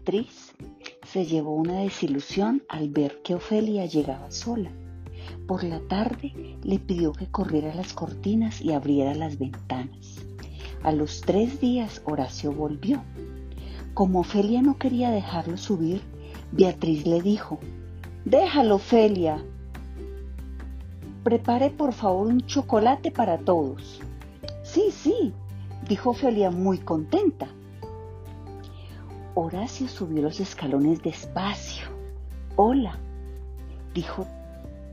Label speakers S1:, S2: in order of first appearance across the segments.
S1: Beatriz se llevó una desilusión al ver que Ofelia llegaba sola. Por la tarde le pidió que corriera las cortinas y abriera las ventanas. A los tres días Horacio volvió. Como Ofelia no quería dejarlo subir, Beatriz le dijo, Déjalo, Ofelia. Prepare por favor un chocolate para todos. Sí, sí, dijo Ofelia muy contenta. Horacio subió los escalones despacio. Hola, dijo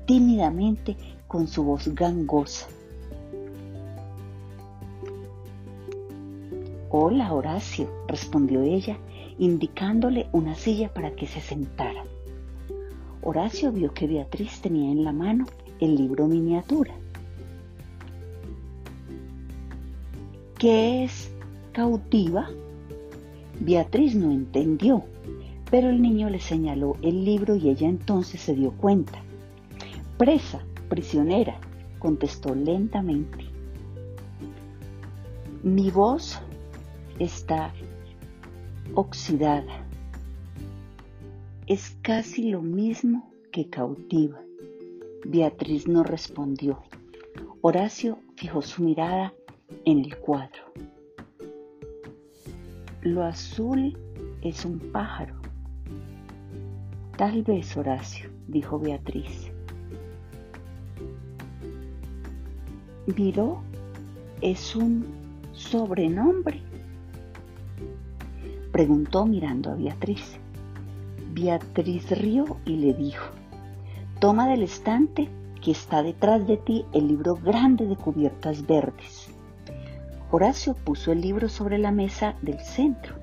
S1: tímidamente con su voz gangosa. Hola, Horacio, respondió ella, indicándole una silla para que se sentara. Horacio vio que Beatriz tenía en la mano el libro miniatura. ¿Qué es cautiva? Beatriz no entendió, pero el niño le señaló el libro y ella entonces se dio cuenta. Presa, prisionera, contestó lentamente. Mi voz está oxidada. Es casi lo mismo que cautiva. Beatriz no respondió. Horacio fijó su mirada en el cuadro. Lo azul es un pájaro. Tal vez, Horacio, dijo Beatriz. Miró es un sobrenombre. Preguntó mirando a Beatriz. Beatriz rió y le dijo, toma del estante que está detrás de ti el libro grande de cubiertas verdes. Horacio puso el libro sobre la mesa del centro.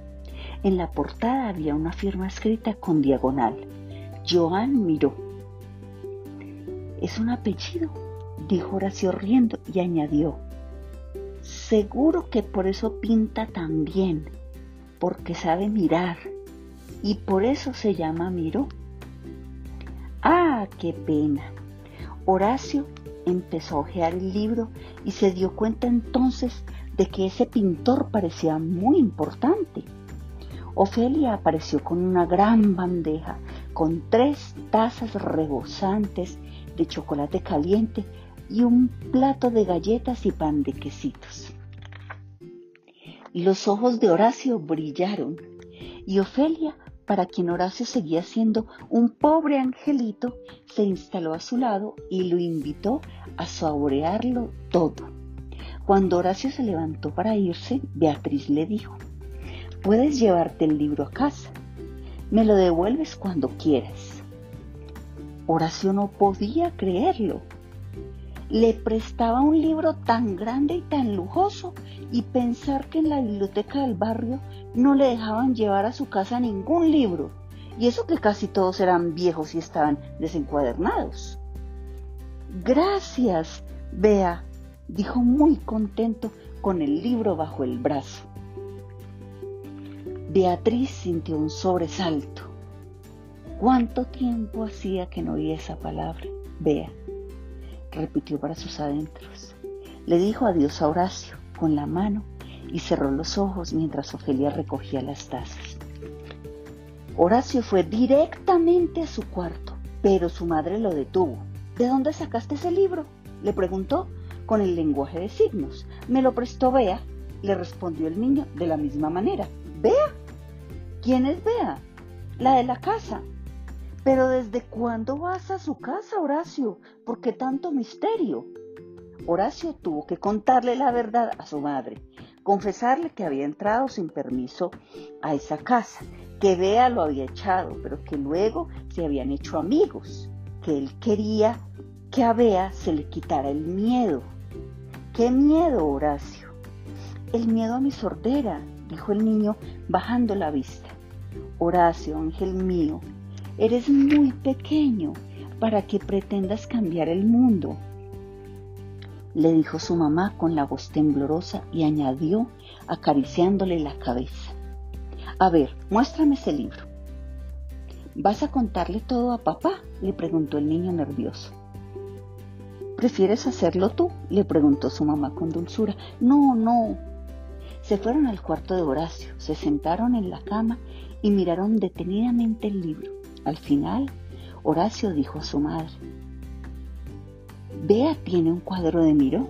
S1: En la portada había una firma escrita con diagonal. Joan Miró. Es un apellido, dijo Horacio riendo y añadió. Seguro que por eso pinta tan bien, porque sabe mirar, y por eso se llama Miró. Ah, qué pena. Horacio empezó a hojear el libro y se dio cuenta entonces de que ese pintor parecía muy importante. Ofelia apareció con una gran bandeja, con tres tazas rebosantes de chocolate caliente y un plato de galletas y pan de quesitos. Los ojos de Horacio brillaron y Ofelia, para quien Horacio seguía siendo un pobre angelito, se instaló a su lado y lo invitó a saborearlo todo. Cuando Horacio se levantó para irse, Beatriz le dijo, puedes llevarte el libro a casa, me lo devuelves cuando quieras. Horacio no podía creerlo. Le prestaba un libro tan grande y tan lujoso y pensar que en la biblioteca del barrio no le dejaban llevar a su casa ningún libro, y eso que casi todos eran viejos y estaban desencuadernados. Gracias, Bea, dijo muy contento con el libro bajo el brazo. Beatriz sintió un sobresalto. ¿Cuánto tiempo hacía que no oía esa palabra? Vea, repitió para sus adentros. Le dijo adiós a Horacio con la mano y cerró los ojos mientras Ofelia recogía las tazas. Horacio fue directamente a su cuarto, pero su madre lo detuvo. ¿De dónde sacaste ese libro? le preguntó con el lenguaje de signos. Me lo prestó Bea, le respondió el niño de la misma manera. ¿Bea? ¿Quién es Bea? La de la casa. Pero ¿desde cuándo vas a su casa, Horacio? ¿Por qué tanto misterio? Horacio tuvo que contarle la verdad a su madre, confesarle que había entrado sin permiso a esa casa, que Bea lo había echado, pero que luego se habían hecho amigos, que él quería que a Bea se le quitara el miedo. ¡Qué miedo, Horacio! El miedo a mi sordera, dijo el niño bajando la vista. Horacio, ángel mío, eres muy pequeño para que pretendas cambiar el mundo. Le dijo su mamá con la voz temblorosa y añadió acariciándole la cabeza. A ver, muéstrame ese libro. ¿Vas a contarle todo a papá? le preguntó el niño nervioso. ¿Prefieres hacerlo tú? le preguntó su mamá con dulzura. No, no. Se fueron al cuarto de Horacio, se sentaron en la cama y miraron detenidamente el libro. Al final, Horacio dijo a su madre, Bea tiene un cuadro de Miró.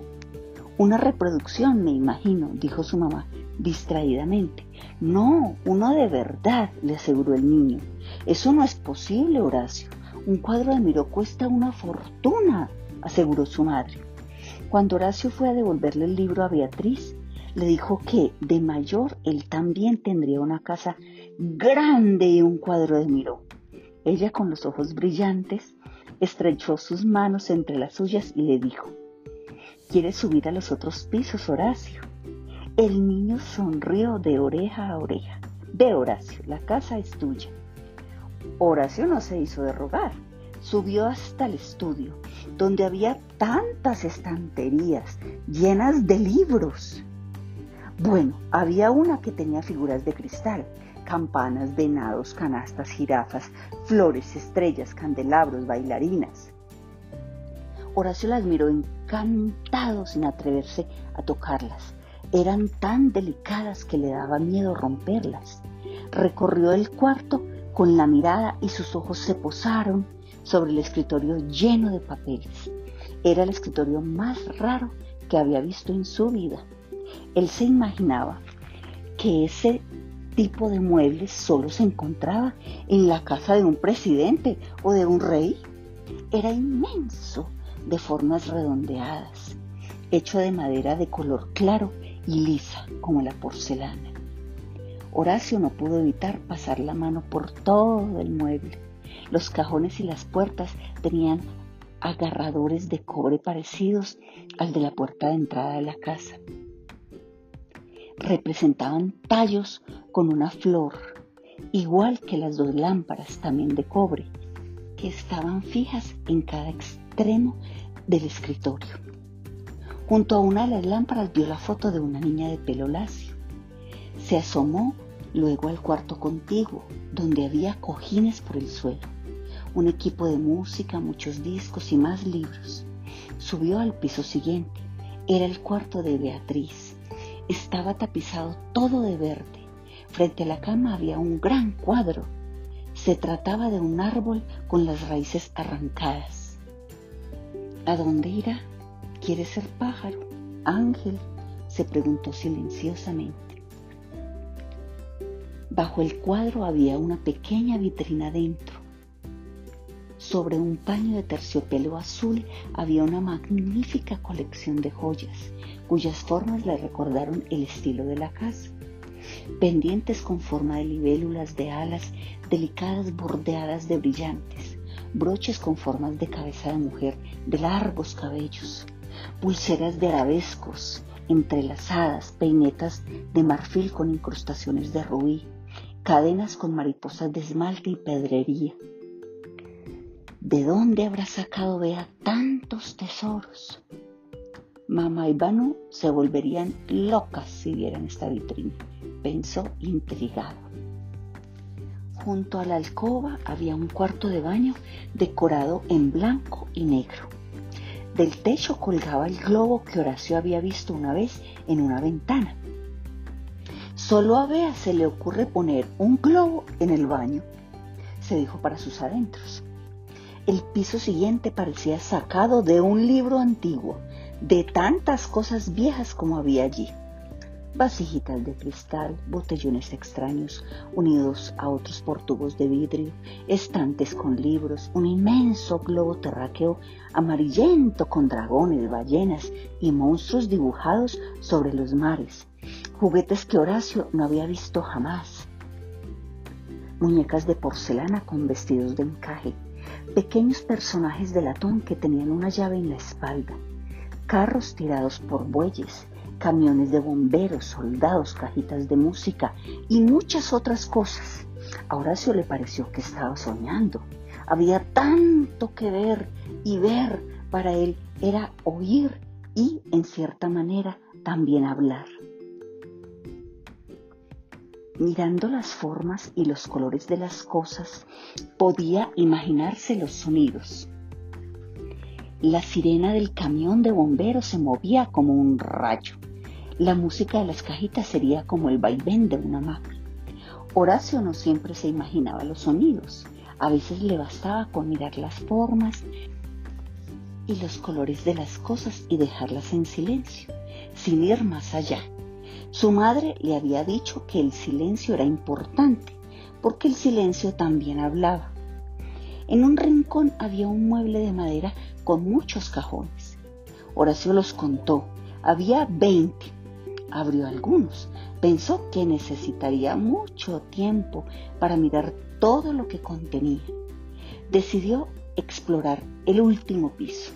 S1: Una reproducción, me imagino, dijo su mamá distraídamente. No, uno de verdad, le aseguró el niño. Eso no es posible, Horacio. Un cuadro de Miró cuesta una fortuna, aseguró su madre. Cuando Horacio fue a devolverle el libro a Beatriz, le dijo que de mayor él también tendría una casa grande y un cuadro de Miró. Ella con los ojos brillantes estrechó sus manos entre las suyas y le dijo, ¿Quieres subir a los otros pisos, Horacio? El niño sonrió de oreja a oreja. Ve, Horacio, la casa es tuya. Horacio no se hizo de rogar. Subió hasta el estudio, donde había tantas estanterías llenas de libros. Bueno, había una que tenía figuras de cristal, campanas, venados, canastas, jirafas, flores, estrellas, candelabros, bailarinas. Horacio las miró encantado sin atreverse a tocarlas. Eran tan delicadas que le daba miedo romperlas. Recorrió el cuarto con la mirada y sus ojos se posaron sobre el escritorio lleno de papeles. Era el escritorio más raro que había visto en su vida. Él se imaginaba que ese tipo de muebles solo se encontraba en la casa de un presidente o de un rey. Era inmenso, de formas redondeadas, hecho de madera de color claro y lisa como la porcelana. Horacio no pudo evitar pasar la mano por todo el mueble. Los cajones y las puertas tenían agarradores de cobre parecidos al de la puerta de entrada de la casa. Representaban tallos con una flor, igual que las dos lámparas también de cobre, que estaban fijas en cada extremo del escritorio. Junto a una de las lámparas vio la foto de una niña de pelo lacio. Se asomó luego al cuarto contiguo, donde había cojines por el suelo, un equipo de música, muchos discos y más libros. Subió al piso siguiente. Era el cuarto de Beatriz. Estaba tapizado todo de verde. Frente a la cama había un gran cuadro. Se trataba de un árbol con las raíces arrancadas. ¿A dónde irá? ¿Quieres ser pájaro? Ángel, se preguntó silenciosamente. Bajo el cuadro había una pequeña vitrina dentro. Sobre un paño de terciopelo azul había una magnífica colección de joyas, cuyas formas le recordaron el estilo de la casa. Pendientes con forma de libélulas de alas delicadas bordeadas de brillantes, broches con formas de cabeza de mujer de largos cabellos, pulseras de arabescos entrelazadas, peinetas de marfil con incrustaciones de rubí, cadenas con mariposas de esmalte y pedrería. ¿De dónde habrá sacado Bea tantos tesoros? Mamá y Banu se volverían locas si vieran esta vitrina, pensó intrigado. Junto a la alcoba había un cuarto de baño decorado en blanco y negro. Del techo colgaba el globo que Horacio había visto una vez en una ventana. Solo a Bea se le ocurre poner un globo en el baño, se dijo para sus adentros. El piso siguiente parecía sacado de un libro antiguo, de tantas cosas viejas como había allí vasijitas de cristal, botellones extraños unidos a otros por tubos de vidrio, estantes con libros, un inmenso globo terráqueo amarillento con dragones, ballenas y monstruos dibujados sobre los mares, juguetes que Horacio no había visto jamás, muñecas de porcelana con vestidos de encaje, pequeños personajes de latón que tenían una llave en la espalda, carros tirados por bueyes, camiones de bomberos, soldados, cajitas de música y muchas otras cosas. A Horacio le pareció que estaba soñando. Había tanto que ver y ver para él era oír y, en cierta manera, también hablar. Mirando las formas y los colores de las cosas, podía imaginarse los sonidos. La sirena del camión de bomberos se movía como un rayo. La música de las cajitas sería como el vaivén de una máquina. Horacio no siempre se imaginaba los sonidos. A veces le bastaba con mirar las formas y los colores de las cosas y dejarlas en silencio, sin ir más allá. Su madre le había dicho que el silencio era importante, porque el silencio también hablaba. En un rincón había un mueble de madera con muchos cajones. Horacio los contó. Había veinte. Abrió algunos. Pensó que necesitaría mucho tiempo para mirar todo lo que contenía. Decidió explorar el último piso.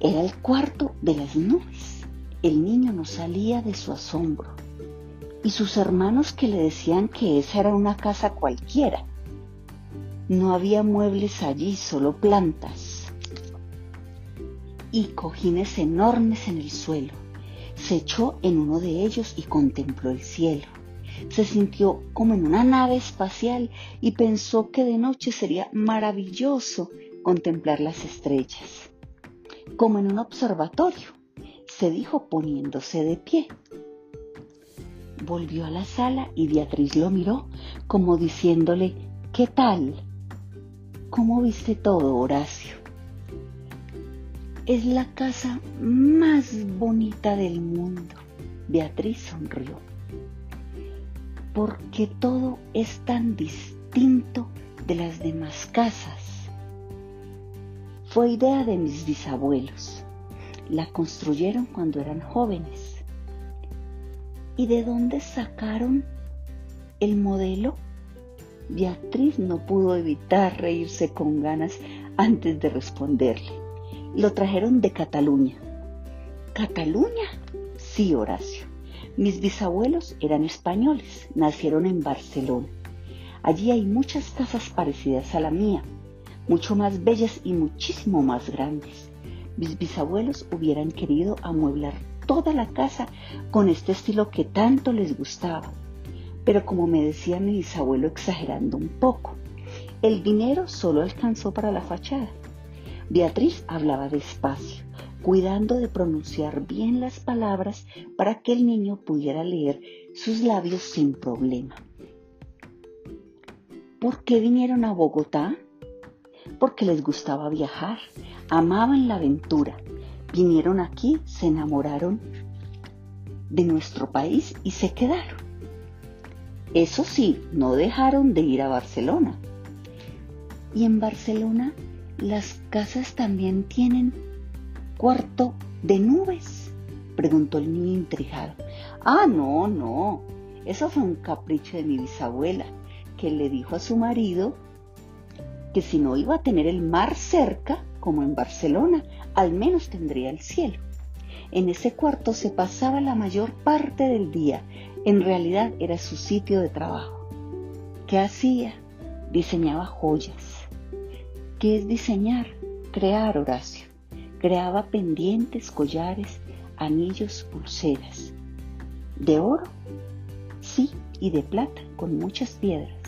S1: Era el cuarto de las nubes. El niño no salía de su asombro. Y sus hermanos que le decían que esa era una casa cualquiera. No había muebles allí, solo plantas. Y cojines enormes en el suelo. Se echó en uno de ellos y contempló el cielo. Se sintió como en una nave espacial y pensó que de noche sería maravilloso contemplar las estrellas. Como en un observatorio, se dijo poniéndose de pie. Volvió a la sala y Beatriz lo miró como diciéndole, ¿qué tal? ¿Cómo viste todo, Horacio? Es la casa más bonita del mundo. Beatriz sonrió. Porque todo es tan distinto de las demás casas. Fue idea de mis bisabuelos. La construyeron cuando eran jóvenes. ¿Y de dónde sacaron el modelo? Beatriz no pudo evitar reírse con ganas antes de responderle. Lo trajeron de Cataluña. ¿Cataluña? Sí, Horacio. Mis bisabuelos eran españoles, nacieron en Barcelona. Allí hay muchas casas parecidas a la mía, mucho más bellas y muchísimo más grandes. Mis bisabuelos hubieran querido amueblar toda la casa con este estilo que tanto les gustaba. Pero como me decía mi bisabuelo exagerando un poco, el dinero solo alcanzó para la fachada. Beatriz hablaba despacio, cuidando de pronunciar bien las palabras para que el niño pudiera leer sus labios sin problema. ¿Por qué vinieron a Bogotá? Porque les gustaba viajar, amaban la aventura vinieron aquí, se enamoraron de nuestro país y se quedaron. Eso sí, no dejaron de ir a Barcelona. Y en Barcelona las casas también tienen cuarto de nubes, preguntó el niño intrigado. Ah, no, no, eso fue un capricho de mi bisabuela, que le dijo a su marido que si no iba a tener el mar cerca, como en Barcelona, al menos tendría el cielo. En ese cuarto se pasaba la mayor parte del día. En realidad era su sitio de trabajo. ¿Qué hacía? Diseñaba joyas. ¿Qué es diseñar? Crear, Horacio. Creaba pendientes, collares, anillos, pulseras. ¿De oro? Sí, y de plata, con muchas piedras.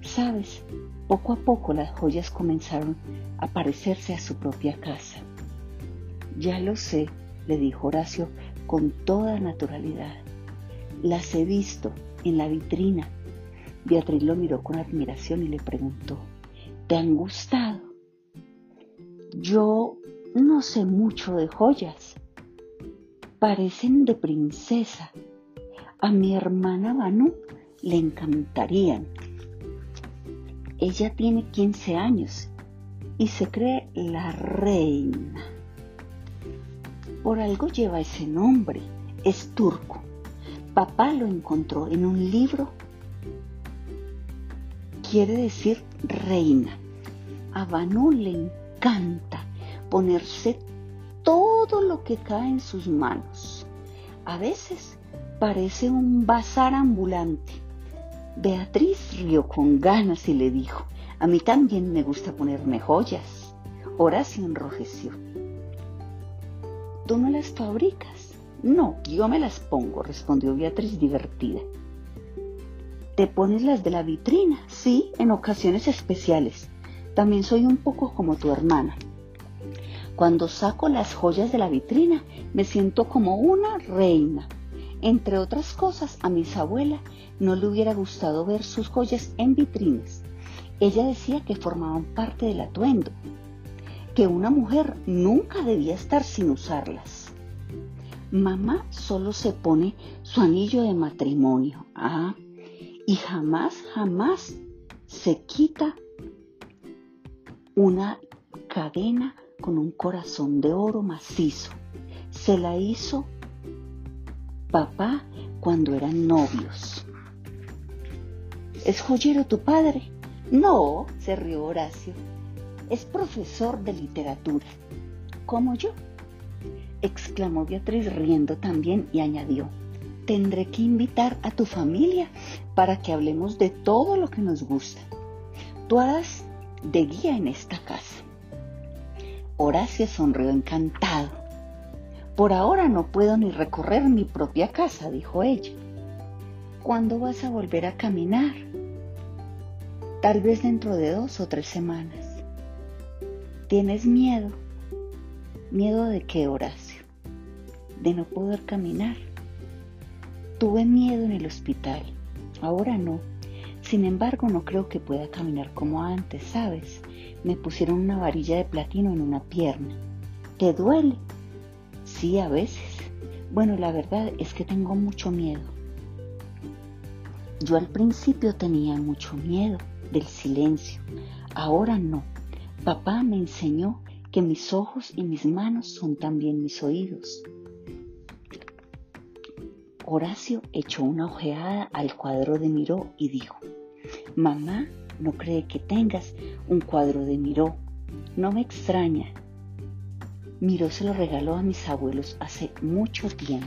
S1: Sabes, poco a poco las joyas comenzaron a parecerse a su propia casa. Ya lo sé, le dijo Horacio con toda naturalidad. Las he visto en la vitrina. Beatriz lo miró con admiración y le preguntó, ¿te han gustado? Yo no sé mucho de joyas. Parecen de princesa. A mi hermana Banu le encantarían. Ella tiene 15 años y se cree la reina. Por algo lleva ese nombre, es turco. Papá lo encontró en un libro. Quiere decir reina. A Banu le encanta ponerse todo lo que cae en sus manos. A veces parece un bazar ambulante Beatriz rió con ganas y le dijo, a mí también me gusta ponerme joyas. Horacio enrojeció. ¿Tú no las fabricas? No, yo me las pongo, respondió Beatriz divertida. ¿Te pones las de la vitrina? Sí, en ocasiones especiales. También soy un poco como tu hermana. Cuando saco las joyas de la vitrina, me siento como una reina. Entre otras cosas, a mi abuela no le hubiera gustado ver sus joyas en vitrinas. Ella decía que formaban parte del atuendo, que una mujer nunca debía estar sin usarlas. Mamá solo se pone su anillo de matrimonio. Ah, y jamás, jamás se quita una cadena con un corazón de oro macizo. Se la hizo papá cuando eran novios. ¿Es joyero tu padre? No, se rió Horacio. Es profesor de literatura. Como yo. exclamó Beatriz riendo también y añadió. Tendré que invitar a tu familia para que hablemos de todo lo que nos gusta. Tú harás de guía en esta casa. Horacio sonrió encantado. Por ahora no puedo ni recorrer mi propia casa, dijo ella. ¿Cuándo vas a volver a caminar? Tal vez dentro de dos o tres semanas. ¿Tienes miedo? ¿Miedo de qué, Horacio? De no poder caminar. Tuve miedo en el hospital. Ahora no. Sin embargo, no creo que pueda caminar como antes, ¿sabes? Me pusieron una varilla de platino en una pierna. ¿Te duele? Sí, a veces. Bueno, la verdad es que tengo mucho miedo. Yo al principio tenía mucho miedo del silencio. Ahora no. Papá me enseñó que mis ojos y mis manos son también mis oídos. Horacio echó una ojeada al cuadro de Miró y dijo, Mamá no cree que tengas un cuadro de Miró. No me extraña. Miró se lo regaló a mis abuelos hace mucho tiempo.